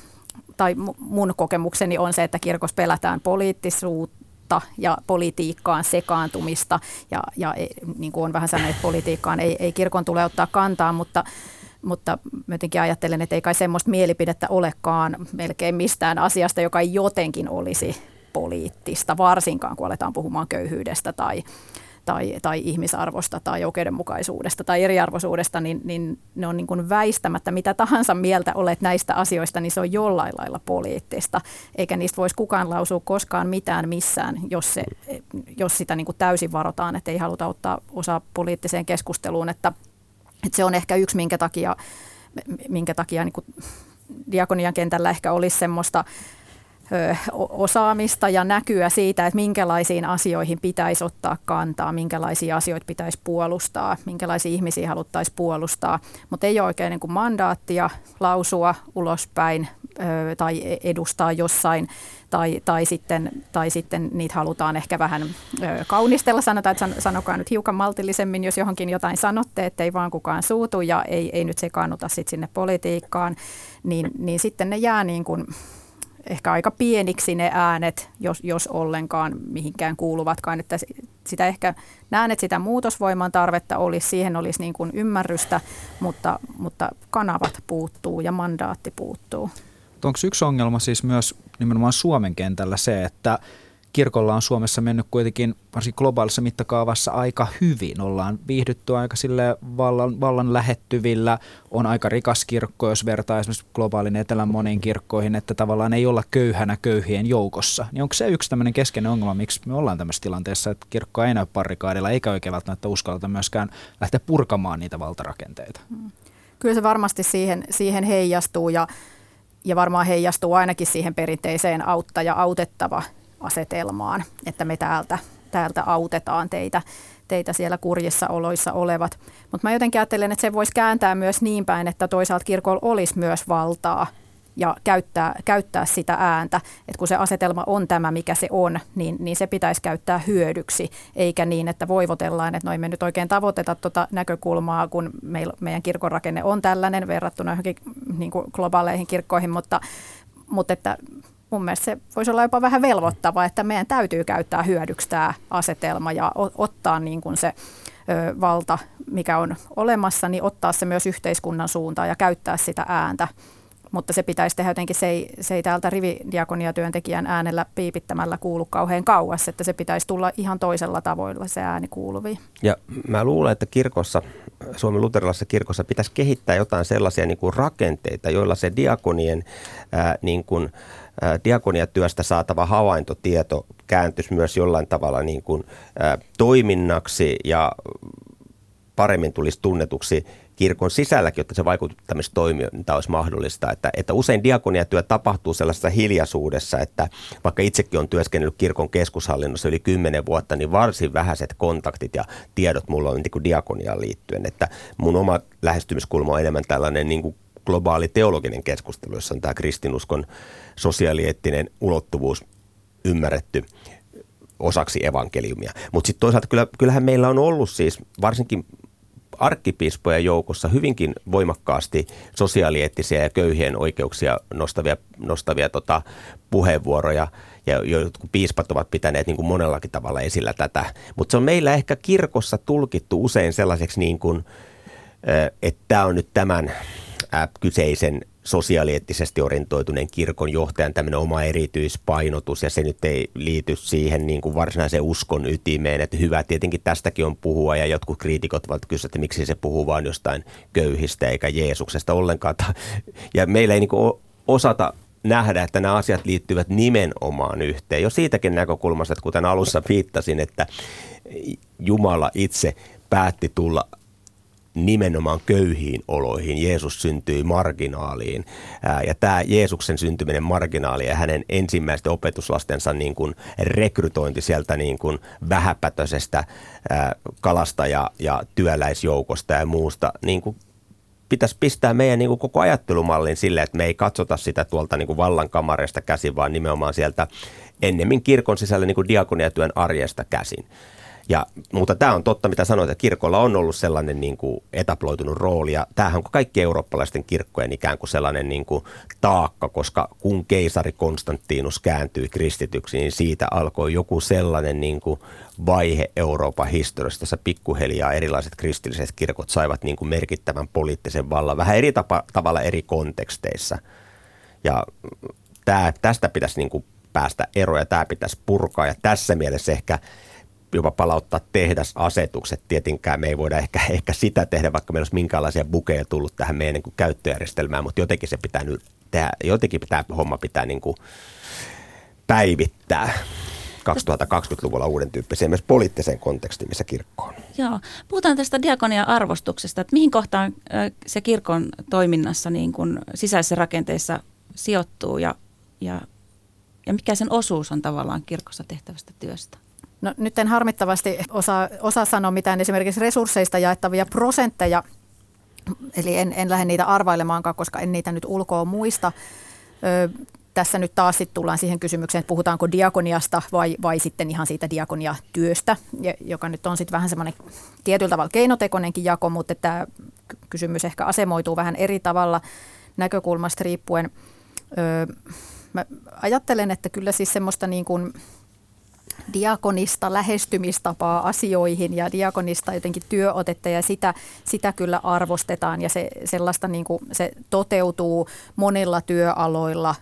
tai mu- mun kokemukseni on se, että kirkossa pelätään poliittisuutta ja politiikkaan sekaantumista. Ja, ja ei- niin kuin on vähän sanonut, että politiikkaan ei, ei kirkon tule ottaa kantaa, mutta, mutta jotenkin ajattelen, että ei kai semmoista mielipidettä olekaan melkein mistään asiasta, joka ei jotenkin olisi poliittista, varsinkaan kun aletaan puhumaan köyhyydestä tai, tai, tai ihmisarvosta tai oikeudenmukaisuudesta tai eriarvoisuudesta, niin, niin ne on niin kuin väistämättä mitä tahansa mieltä olet näistä asioista, niin se on jollain lailla poliittista. Eikä niistä voisi kukaan lausua koskaan mitään missään, jos, se, jos sitä niin kuin täysin varotaan, että ei haluta ottaa osaa poliittiseen keskusteluun. Että, että se on ehkä yksi, minkä takia, minkä takia niin kuin diakonian kentällä ehkä olisi semmoista osaamista ja näkyä siitä, että minkälaisiin asioihin pitäisi ottaa kantaa, minkälaisia asioita pitäisi puolustaa, minkälaisia ihmisiä haluttaisiin puolustaa, mutta ei ole oikein niin kuin mandaattia lausua ulospäin tai edustaa jossain, tai, tai, sitten, tai sitten niitä halutaan ehkä vähän kaunistella, sanotaan, että san- sanokaa nyt hiukan maltillisemmin, jos johonkin jotain sanotte, että ei vaan kukaan suutu ja ei, ei nyt sekaannuta sit sinne politiikkaan, niin, niin sitten ne jää niin kuin ehkä aika pieniksi ne äänet, jos, jos ollenkaan mihinkään kuuluvatkaan. Että sitä ehkä näen, että sitä muutosvoiman tarvetta olisi, siihen olisi niin kuin ymmärrystä, mutta, mutta kanavat puuttuu ja mandaatti puuttuu. Onko yksi ongelma siis myös nimenomaan Suomen kentällä se, että kirkolla on Suomessa mennyt kuitenkin varsinkin globaalissa mittakaavassa aika hyvin. Ollaan viihdytty aika sille vallan, vallan lähettyvillä, on aika rikas kirkko, jos vertaa esimerkiksi globaalin etelän moniin kirkkoihin, että tavallaan ei olla köyhänä köyhien joukossa. Niin onko se yksi tämmöinen keskeinen ongelma, miksi me ollaan tämmöisessä tilanteessa, että kirkko ei näy parrikaadilla, eikä oikein välttämättä uskalleta myöskään lähteä purkamaan niitä valtarakenteita? Kyllä se varmasti siihen, siihen heijastuu ja, ja varmaan heijastuu ainakin siihen perinteiseen auttaja-autettava asetelmaan, että me täältä, täältä autetaan teitä, teitä siellä kurjissa oloissa olevat. Mutta mä jotenkin ajattelen, että se voisi kääntää myös niin päin, että toisaalta kirkolla olisi myös valtaa ja käyttää, käyttää sitä ääntä. Että kun se asetelma on tämä, mikä se on, niin, niin se pitäisi käyttää hyödyksi, eikä niin, että voivotellaan, että no ei me nyt oikein tavoiteta tuota näkökulmaa, kun meil, meidän kirkon rakenne on tällainen verrattuna johonkin niin globaaleihin kirkkoihin, mutta, mutta että mun mielestä se voisi olla jopa vähän velvoittava, että meidän täytyy käyttää hyödyksi tämä asetelma ja ottaa niin kuin se valta, mikä on olemassa, niin ottaa se myös yhteiskunnan suuntaan ja käyttää sitä ääntä. Mutta se pitäisi tehdä jotenkin, se ei, se ei täältä rividiakoniatyöntekijän äänellä piipittämällä kuulu kauhean kauas, että se pitäisi tulla ihan toisella tavoilla se ääni kuuluviin. Ja mä luulen, että kirkossa, Suomen luterilaisessa kirkossa pitäisi kehittää jotain sellaisia niin kuin rakenteita, joilla se diakonien ää, niin kuin, ää, diakoniatyöstä saatava havaintotieto kääntyisi myös jollain tavalla niin kuin, ää, toiminnaksi ja paremmin tulisi tunnetuksi kirkon sisälläkin, jotta se vaikuttamistoiminta olisi mahdollista. Että, että usein diakoniatyö tapahtuu sellaisessa hiljaisuudessa, että vaikka itsekin on työskennellyt kirkon keskushallinnossa yli kymmenen vuotta, niin varsin vähäiset kontaktit ja tiedot mulla on niin kuin diakoniaan liittyen. Että mun oma lähestymiskulma on enemmän tällainen niin kuin globaali teologinen keskustelu, jossa on tämä kristinuskon sosiaalieettinen ulottuvuus ymmärretty osaksi evankeliumia. Mutta sitten toisaalta kyllä, kyllähän meillä on ollut siis varsinkin arkkipiispojen joukossa hyvinkin voimakkaasti sosiaalieettisiä ja köyhien oikeuksia nostavia, nostavia tota, puheenvuoroja. Ja jotkut piispat ovat pitäneet niin kuin monellakin tavalla esillä tätä. Mutta se on meillä ehkä kirkossa tulkittu usein sellaiseksi, niin kuin, että tämä on nyt tämän kyseisen sosiaalieettisesti orientoituneen kirkon johtajan tämmöinen oma erityispainotus ja se nyt ei liity siihen niin kuin varsinaiseen uskon ytimeen, että hyvä tietenkin tästäkin on puhua ja jotkut kriitikot ovat kysyä, että miksi se puhuu vain jostain köyhistä eikä Jeesuksesta ollenkaan [laughs] ja meillä ei niin kuin osata nähdä, että nämä asiat liittyvät nimenomaan yhteen. Jo siitäkin näkökulmasta, että kuten alussa viittasin, että Jumala itse päätti tulla nimenomaan köyhiin oloihin. Jeesus syntyi marginaaliin ja tämä Jeesuksen syntyminen marginaaliin ja hänen ensimmäisten opetuslastensa niin kuin rekrytointi sieltä niin kuin vähäpätöisestä kalasta ja, ja työläisjoukosta ja muusta niin kuin pitäisi pistää meidän niin kuin koko ajattelumallin sille, että me ei katsota sitä tuolta niin kuin vallankamareista käsin, vaan nimenomaan sieltä ennemmin kirkon sisällä niin kuin diakoniatyön arjesta käsin. Ja, mutta tämä on totta, mitä sanoit, että kirkolla on ollut sellainen niin kuin etaploitunut rooli, ja tämähän on kaikki eurooppalaisten kirkkojen ikään kuin sellainen niin kuin taakka, koska kun keisari Konstantinus kääntyi kristityksi, niin siitä alkoi joku sellainen niin kuin vaihe Euroopan historiassa, jossa pikkuhiljaa erilaiset kristilliset kirkot saivat niin kuin merkittävän poliittisen vallan, vähän eri tapa, tavalla eri konteksteissa. Ja tämä, tästä pitäisi niin kuin päästä eroja, tämä pitäisi purkaa, ja tässä mielessä ehkä – jopa palauttaa tehdasasetukset. Tietenkään me ei voida ehkä, [laughs] ehkä sitä tehdä, vaikka meillä olisi minkäänlaisia bukeja tullut tähän meidän niin kuin käyttöjärjestelmään, mutta jotenkin se pitää nyt tehdä, jotenkin pitää homma pitää niin kuin päivittää. 2020-luvulla uuden tyyppiseen myös poliittiseen kontekstiin, missä kirkko on. Joo. Puhutaan tästä diakonia-arvostuksesta, että mihin kohtaan se kirkon toiminnassa niin kuin sisäisessä rakenteessa sijoittuu ja, ja, ja mikä sen osuus on tavallaan kirkossa tehtävästä työstä? No, nyt en harmittavasti osaa, osaa sanoa mitään esimerkiksi resursseista jaettavia prosentteja, eli en, en lähde niitä arvailemaankaan, koska en niitä nyt ulkoa muista. Ö, tässä nyt taas sit tullaan siihen kysymykseen, että puhutaanko diakoniasta vai, vai sitten ihan siitä diakoniatyöstä, joka nyt on sitten vähän semmoinen tietyllä tavalla keinotekoinenkin jako, mutta tämä kysymys ehkä asemoituu vähän eri tavalla näkökulmasta riippuen. Öö, mä ajattelen, että kyllä siis semmoista niin kuin diakonista lähestymistapaa asioihin ja diakonista jotenkin työotetta ja sitä, sitä kyllä arvostetaan ja se, sellaista niin kuin, se toteutuu monilla työaloilla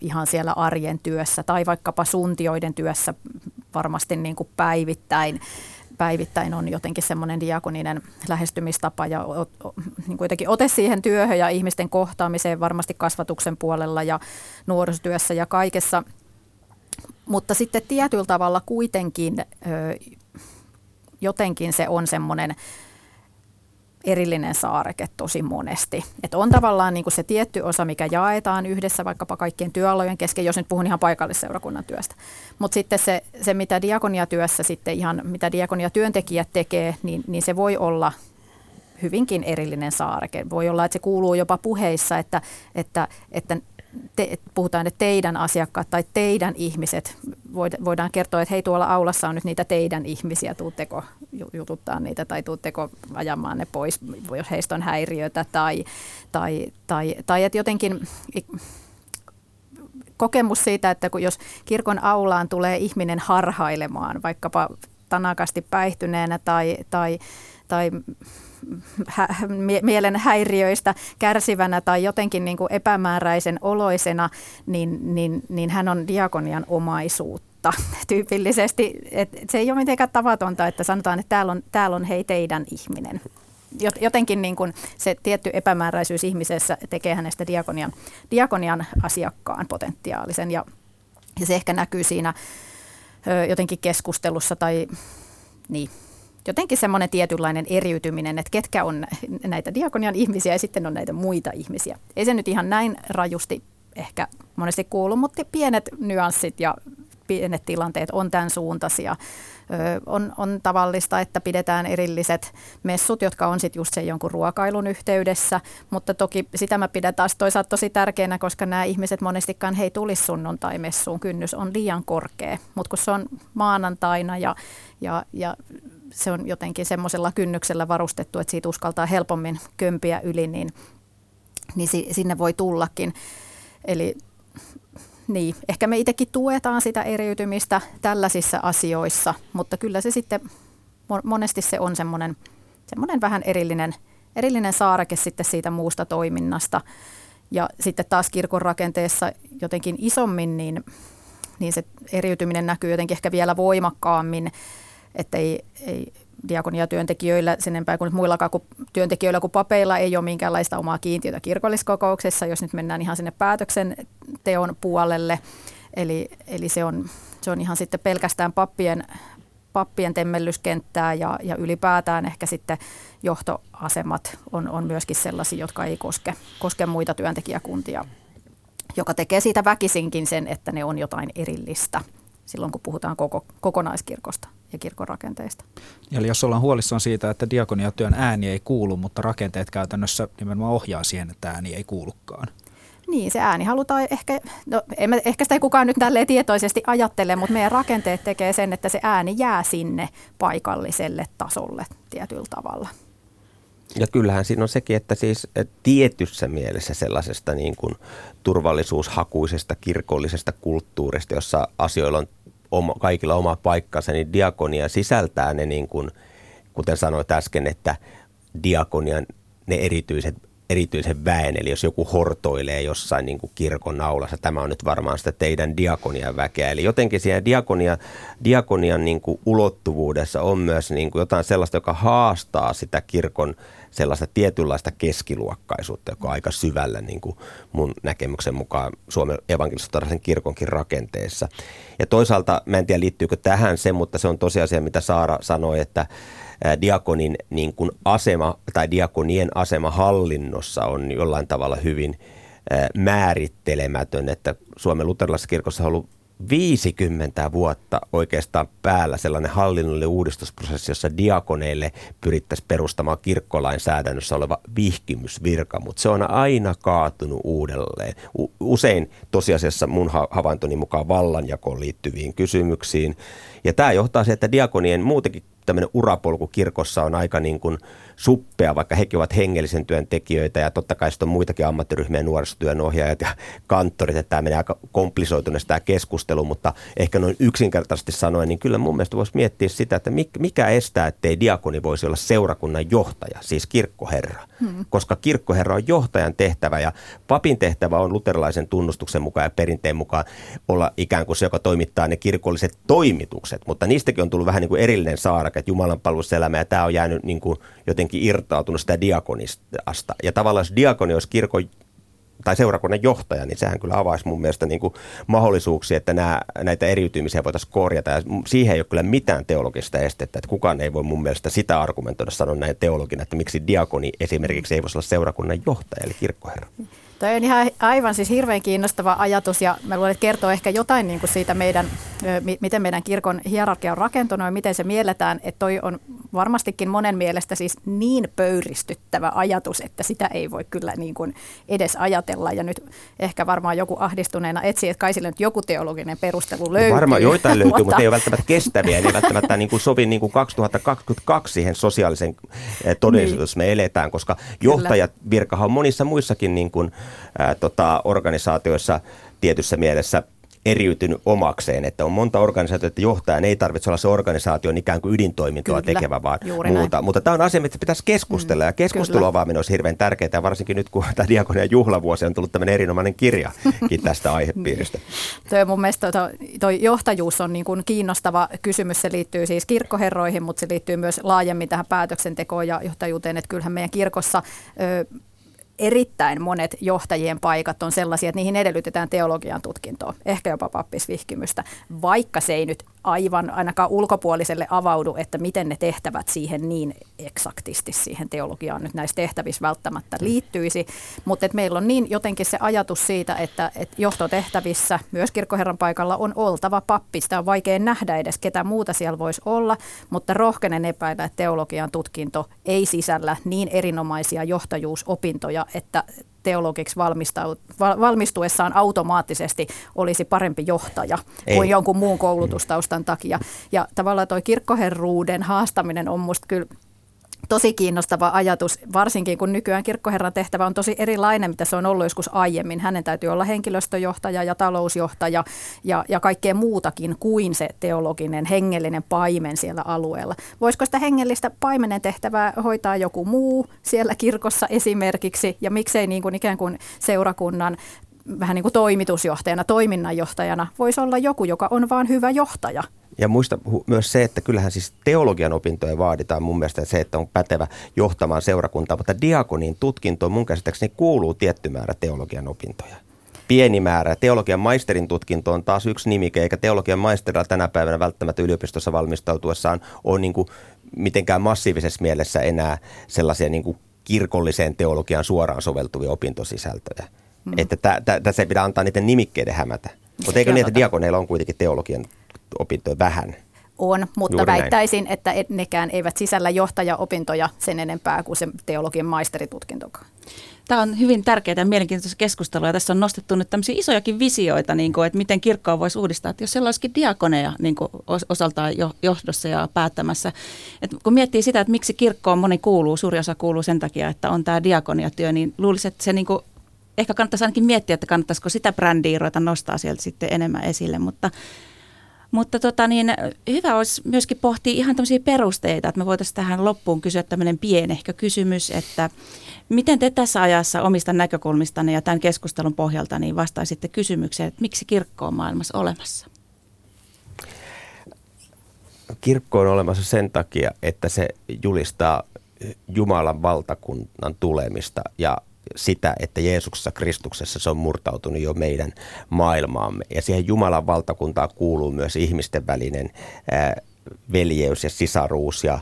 ihan siellä arjen työssä tai vaikkapa suntioiden työssä varmasti niin kuin päivittäin. Päivittäin on jotenkin semmoinen diakoninen lähestymistapa ja o, o, niin kuitenkin ote siihen työhön ja ihmisten kohtaamiseen varmasti kasvatuksen puolella ja nuorisotyössä ja kaikessa – mutta sitten tietyllä tavalla kuitenkin jotenkin se on semmoinen erillinen saareke tosi monesti. Et on tavallaan niin kuin se tietty osa, mikä jaetaan yhdessä vaikkapa kaikkien työalojen kesken, jos nyt puhun ihan paikallisseurakunnan työstä. Mutta sitten se, se, mitä diakoniatyössä sitten ihan, mitä diakoniatyöntekijät tekee, niin, niin se voi olla hyvinkin erillinen saareke. Voi olla, että se kuuluu jopa puheissa, että, että, että te, puhutaan, että teidän asiakkaat tai teidän ihmiset, voidaan kertoa, että hei tuolla aulassa on nyt niitä teidän ihmisiä, tuutteko jututtaa niitä tai tuutteko ajamaan ne pois, jos heistä on häiriötä tai, tai, tai, tai että jotenkin kokemus siitä, että kun jos kirkon aulaan tulee ihminen harhailemaan, vaikkapa tanakasti päihtyneenä tai, tai, tai hä- mielen häiriöistä kärsivänä tai jotenkin niin kuin epämääräisen oloisena, niin, niin, niin hän on diakonian omaisuutta [laughs] tyypillisesti. Et se ei ole mitenkään tavatonta, että sanotaan, että täällä on, täällä on hei teidän ihminen. Jotenkin niin kuin se tietty epämääräisyys ihmisessä tekee hänestä diakonian, diakonian asiakkaan potentiaalisen ja, ja se ehkä näkyy siinä jotenkin keskustelussa tai niin, jotenkin semmoinen tietynlainen eriytyminen, että ketkä on näitä diakonian ihmisiä ja sitten on näitä muita ihmisiä. Ei se nyt ihan näin rajusti ehkä monesti kuulu, mutta pienet nyanssit ja pienet tilanteet on tämän suuntaisia. On, on tavallista, että pidetään erilliset messut, jotka on sitten just se jonkun ruokailun yhteydessä, mutta toki sitä mä pidän taas toisaalta tosi tärkeänä, koska nämä ihmiset monestikaan hei tulisi sunnuntai-messuun, kynnys on liian korkea, mutta kun se on maanantaina ja, ja, ja se on jotenkin semmoisella kynnyksellä varustettu, että siitä uskaltaa helpommin kömpiä yli, niin, niin sinne voi tullakin. Eli niin, ehkä me itsekin tuetaan sitä eriytymistä tällaisissa asioissa, mutta kyllä se sitten monesti se on semmoinen, semmoinen vähän erillinen, erillinen saareke sitten siitä muusta toiminnasta. Ja sitten taas kirkon rakenteessa jotenkin isommin, niin, niin se eriytyminen näkyy jotenkin ehkä vielä voimakkaammin että ei, ei diakoniatyöntekijöillä sen enempää kuin muillakaan kuin työntekijöillä kuin papeilla ei ole minkäänlaista omaa kiintiötä kirkolliskokouksessa, jos nyt mennään ihan sinne päätöksenteon puolelle. Eli, eli se, on, se on ihan sitten pelkästään pappien, pappien temmellyskenttää ja, ja ylipäätään ehkä sitten johtoasemat on, on myöskin sellaisia, jotka ei koske, koske muita työntekijäkuntia, joka tekee siitä väkisinkin sen, että ne on jotain erillistä silloin, kun puhutaan koko, kokonaiskirkosta ja kirkon rakenteista. Eli jos ollaan huolissaan siitä, että diakoniatyön ääni ei kuulu, mutta rakenteet käytännössä nimenomaan ohjaa siihen, että ääni ei kuulukaan. Niin, se ääni halutaan ehkä, no en mä, ehkä sitä ei kukaan nyt tälleen tietoisesti ajattele, mutta meidän rakenteet tekee sen, että se ääni jää sinne paikalliselle tasolle tietyllä tavalla. Ja kyllähän siinä on sekin, että siis tietyssä mielessä sellaisesta niin kuin turvallisuushakuisesta kirkollisesta kulttuurista, jossa asioilla on oma, kaikilla oma paikkansa, niin diakonia sisältää ne niin kuin, kuten sanoit äsken, että diakonian ne erityiset erityisen väen, eli jos joku hortoilee jossain niin kuin kirkon naulassa, tämä on nyt varmaan sitä teidän diakonian väkeä. Eli jotenkin siinä diakonia, diakonian niin kuin ulottuvuudessa on myös niin kuin jotain sellaista, joka haastaa sitä kirkon sellaista tietynlaista keskiluokkaisuutta, joka on aika syvällä niin kuin mun näkemyksen mukaan Suomen evankelisotaraisen kirkonkin rakenteessa. Ja toisaalta, mä en tiedä liittyykö tähän se, mutta se on tosiasia, mitä Saara sanoi, että diakonin niin kuin asema tai diakonien asema hallinnossa on jollain tavalla hyvin määrittelemätön, että Suomen luterilaisessa kirkossa on ollut 50 vuotta oikeastaan päällä sellainen hallinnollinen uudistusprosessi, jossa diakoneille pyrittäisiin perustamaan kirkkolainsäädännössä oleva vihkimysvirka, mutta se on aina kaatunut uudelleen. Usein tosiasiassa mun havaintoni mukaan vallanjakoon liittyviin kysymyksiin. Ja tämä johtaa siihen, että diakonien muutenkin tämmöinen urapolku kirkossa on aika niin kuin suppea, vaikka hekin ovat hengellisen työn tekijöitä ja totta kai sitten on muitakin ammattiryhmiä, nuorisotyön ohjaajat ja kanttorit, että tämä menee aika komplisoituneesti tämä keskustelu, mutta ehkä noin yksinkertaisesti sanoen, niin kyllä mun mielestä voisi miettiä sitä, että mikä estää, ettei diakoni voisi olla seurakunnan johtaja, siis kirkkoherra, hmm. koska kirkkoherra on johtajan tehtävä ja papin tehtävä on luterilaisen tunnustuksen mukaan ja perinteen mukaan olla ikään kuin se, joka toimittaa ne kirkolliset toimitukset, mutta niistäkin on tullut vähän niin kuin erillinen saara, että Jumalan palveluselämä ja tämä on jäänyt niin kuin jotenkin irtautunut sitä diakonista. Ja tavallaan jos diakoni olisi kirkon tai seurakunnan johtaja, niin sehän kyllä avaisi mun mielestä niin kuin mahdollisuuksia, että nämä, näitä eriytymisiä voitaisiin korjata. Ja siihen ei ole kyllä mitään teologista estettä, että kukaan ei voi mun mielestä sitä argumentoida sanoa näin teologina, että miksi diakoni esimerkiksi ei voisi olla seurakunnan johtaja, eli kirkkoherra. Toi on ihan aivan siis hirveän kiinnostava ajatus ja mä luulen, että kertoo ehkä jotain niin kuin siitä meidän, miten meidän kirkon hierarkia on rakentunut ja miten se mielletään, että toi on varmastikin monen mielestä siis niin pöyristyttävä ajatus, että sitä ei voi kyllä niin kuin edes ajatella ja nyt ehkä varmaan joku ahdistuneena etsii, että kai sille nyt joku teologinen perustelu löytyy. Varmaan joitain löytyy, mutta, ei ole välttämättä kestäviä, ei välttämättä niin kuin sovi niin kuin 2022 siihen sosiaalisen todellisuuteen, niin. me eletään, koska johtajat virkahan on monissa muissakin niin kuin, ää, tota, organisaatioissa tietyssä mielessä eriytynyt omakseen, että on monta organisaatiota, että johtajan ei tarvitse olla se organisaation ikään kuin ydintoimintoa Kyllä, tekevä, vaan muuta. Näin. Mutta tämä on asia, mistä pitäisi keskustella mm, ja keskustelun avaaminen olisi hirveän tärkeää, ja varsinkin nyt kun tämä diakonian juhlavuosi on tullut tämmöinen erinomainen kirjakin tästä aihepiiristä. [laughs] Tuo mun mielestä toi, toi johtajuus on niin kuin kiinnostava kysymys, se liittyy siis kirkkoherroihin, mutta se liittyy myös laajemmin tähän päätöksentekoon ja johtajuuteen, että kyllähän meidän kirkossa ö, erittäin monet johtajien paikat on sellaisia, että niihin edellytetään teologian tutkintoa, ehkä jopa pappisvihkimystä, vaikka se ei nyt aivan ainakaan ulkopuoliselle avaudu, että miten ne tehtävät siihen niin eksaktisti siihen teologiaan nyt näissä tehtävissä välttämättä liittyisi. Mutta meillä on niin jotenkin se ajatus siitä, että, että johtotehtävissä myös kirkkoherran paikalla on oltava pappi. Sitä on vaikea nähdä edes, ketä muuta siellä voisi olla, mutta rohkenen epäillä, että teologian tutkinto ei sisällä niin erinomaisia johtajuusopintoja, että teologiksi valmistuessaan automaattisesti olisi parempi johtaja Ei. kuin jonkun muun koulutustaustan takia. Ja tavallaan tuo kirkkoherruuden haastaminen on musta kyllä tosi kiinnostava ajatus, varsinkin kun nykyään kirkkoherran tehtävä on tosi erilainen, mitä se on ollut joskus aiemmin. Hänen täytyy olla henkilöstöjohtaja ja talousjohtaja ja, ja kaikkea muutakin kuin se teologinen, hengellinen paimen siellä alueella. Voisiko sitä hengellistä paimenen tehtävää hoitaa joku muu siellä kirkossa esimerkiksi ja miksei niin kuin ikään kuin seurakunnan vähän niin kuin toimitusjohtajana, toiminnanjohtajana voisi olla joku, joka on vaan hyvä johtaja. Ja muista myös se, että kyllähän siis teologian opintoja vaaditaan mun mielestä se, että on pätevä johtamaan seurakuntaa, mutta diakonin tutkintoon mun käsittääkseni kuuluu tietty määrä teologian opintoja. pieni määrä. Teologian maisterin tutkinto on taas yksi nimike, eikä teologian maisterilla tänä päivänä välttämättä yliopistossa valmistautuessaan ole niin kuin mitenkään massiivisessa mielessä enää sellaisia niin kuin kirkolliseen teologiaan suoraan soveltuvia opintosisältöjä. Mm. Että tässä ei pidä antaa niiden nimikkeiden hämätä. Mutta eikö niin, että diakoneilla on kuitenkin teologian opintoja vähän? On, mutta Juuri väittäisin, näin. että nekään eivät sisällä johtajaopintoja sen enempää kuin se teologian maisteritutkintokaan. Tämä on hyvin tärkeää ja mielenkiintoista keskustelua. Ja tässä on nostettu nyt tämmöisiä isojakin visioita, niin kuin, että miten kirkkoa voisi uudistaa. Että jos siellä olisikin diakoneja niin kuin osaltaan johdossa ja päättämässä. Että kun miettii sitä, että miksi kirkkoon moni kuuluu, suuri osa kuuluu sen takia, että on tämä diakoniatyö, niin luulisin, että se niin kuin, ehkä kannattaisi ainakin miettiä, että kannattaisiko sitä brändiä ruveta nostaa sieltä sitten enemmän esille. Mutta mutta tota niin, hyvä olisi myöskin pohtia ihan tämmöisiä perusteita, että me voitaisiin tähän loppuun kysyä tämmöinen pienehkö kysymys, että miten te tässä ajassa omista näkökulmistanne ja tämän keskustelun pohjalta niin vastaisitte kysymykseen, että miksi kirkko on maailmassa olemassa? Kirkko on olemassa sen takia, että se julistaa Jumalan valtakunnan tulemista ja sitä, että Jeesuksessa Kristuksessa se on murtautunut jo meidän maailmaamme. Ja siihen Jumalan valtakuntaan kuuluu myös ihmisten välinen veljeys ja sisaruus ja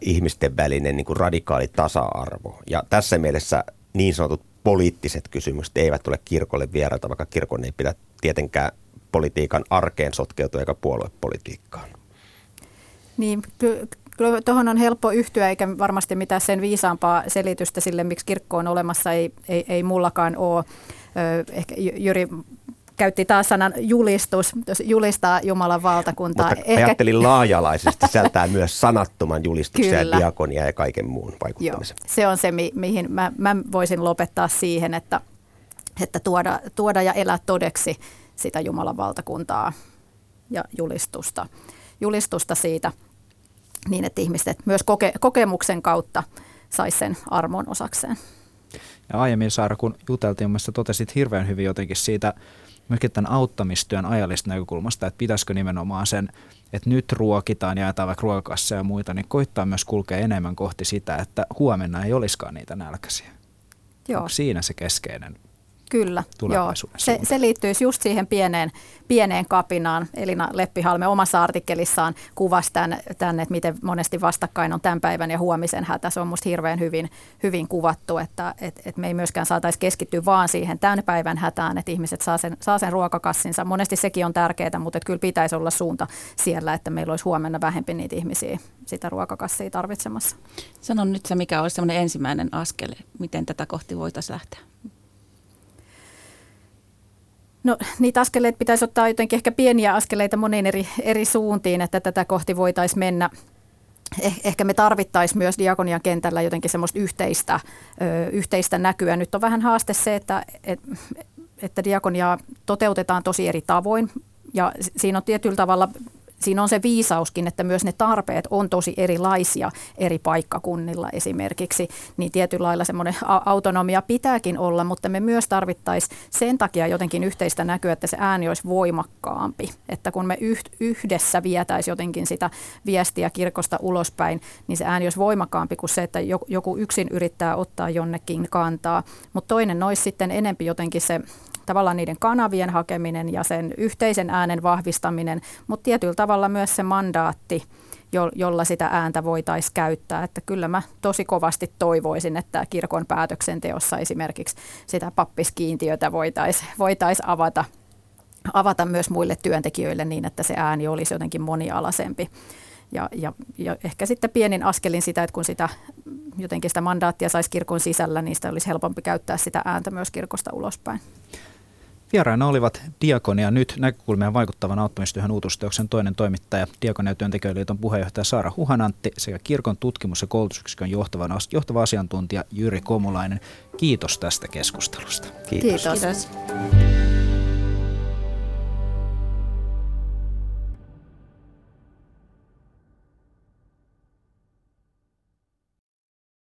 ihmisten välinen niin kuin radikaali tasa-arvo. Ja tässä mielessä niin sanotut poliittiset kysymykset eivät ole kirkolle vieraita, vaikka kirkon ei pidä tietenkään politiikan arkeen sotkeutua eikä puoluepolitiikkaan. Niin, Kyllä tuohon on helppo yhtyä, eikä varmasti mitään sen viisaampaa selitystä sille, miksi kirkko on olemassa, ei, ei, ei mullakaan ole. Ehkä Jyri käytti taas sanan julistus, julistaa Jumalan valtakuntaa. Mutta Ehkä... ajattelin laajalaisesti sisältää myös sanattoman julistuksen Kyllä. ja diakonia ja kaiken muun vaikuttamisen. Joo, se on se, mi- mihin mä, mä voisin lopettaa siihen, että, että tuoda, tuoda ja elää todeksi sitä Jumalan valtakuntaa ja julistusta, julistusta siitä – niin, että ihmiset myös koke, kokemuksen kautta saisi sen armon osakseen. Ja aiemmin Saara, kun juteltiin, mielestäni totesit hirveän hyvin jotenkin siitä myöskin tämän auttamistyön ajallista näkökulmasta, että pitäisikö nimenomaan sen, että nyt ruokitaan ja jaetaan vaikka ruokakasseja ja muita, niin koittaa myös kulkea enemmän kohti sitä, että huomenna ei olisikaan niitä nälkäisiä. Joo. Onko siinä se keskeinen Kyllä, joo. Se, se liittyisi just siihen pieneen, pieneen kapinaan. Elina Leppihalme omassa artikkelissaan kuvasi tämän, tämän, että miten monesti vastakkain on tämän päivän ja huomisen hätä. Se on minusta hirveän hyvin, hyvin kuvattu, että et, et me ei myöskään saataisi keskittyä vaan siihen tämän päivän hätään, että ihmiset saa sen, saa sen ruokakassinsa. Monesti sekin on tärkeää, mutta että kyllä pitäisi olla suunta siellä, että meillä olisi huomenna vähempi niitä ihmisiä sitä ruokakassia tarvitsemassa. Sanon nyt se, mikä olisi ensimmäinen askel, miten tätä kohti voitaisiin lähteä. No niitä askeleita pitäisi ottaa jotenkin ehkä pieniä askeleita moniin eri, eri suuntiin, että tätä kohti voitaisiin mennä. Eh, ehkä me tarvittaisiin myös diakonian kentällä jotenkin semmoista yhteistä, ö, yhteistä näkyä. Nyt on vähän haaste se, että, et, että diakonia toteutetaan tosi eri tavoin. Ja siinä on tietyllä tavalla siinä on se viisauskin, että myös ne tarpeet on tosi erilaisia eri paikkakunnilla esimerkiksi, niin tietyllä lailla semmoinen autonomia pitääkin olla, mutta me myös tarvittaisiin sen takia jotenkin yhteistä näkyä, että se ääni olisi voimakkaampi, että kun me yhdessä vietäisi jotenkin sitä viestiä kirkosta ulospäin, niin se ääni olisi voimakkaampi kuin se, että joku yksin yrittää ottaa jonnekin kantaa, mutta toinen olisi sitten enempi jotenkin se tavallaan niiden kanavien hakeminen ja sen yhteisen äänen vahvistaminen, mutta tietyllä tavalla myös se mandaatti, jolla sitä ääntä voitaisiin käyttää. Että kyllä mä tosi kovasti toivoisin, että kirkon päätöksenteossa esimerkiksi sitä pappiskiintiötä voitaisiin voitais avata, avata myös muille työntekijöille niin, että se ääni olisi jotenkin monialaisempi. Ja, ja, ja ehkä sitten pienin askelin sitä, että kun sitä jotenkin sitä mandaattia saisi kirkon sisällä, niin sitä olisi helpompi käyttää sitä ääntä myös kirkosta ulospäin. Vieraina olivat Diakonia nyt näkökulmien vaikuttavan auttamistyöhön uutusteoksen toinen toimittaja, Diakonia työntekijöiden puheenjohtaja Saara Huhanantti sekä kirkon tutkimus- ja koulutusyksikön johtava, johtava asiantuntija Jyri Komulainen. Kiitos tästä keskustelusta. Kiitos. Kiitos. Kiitos.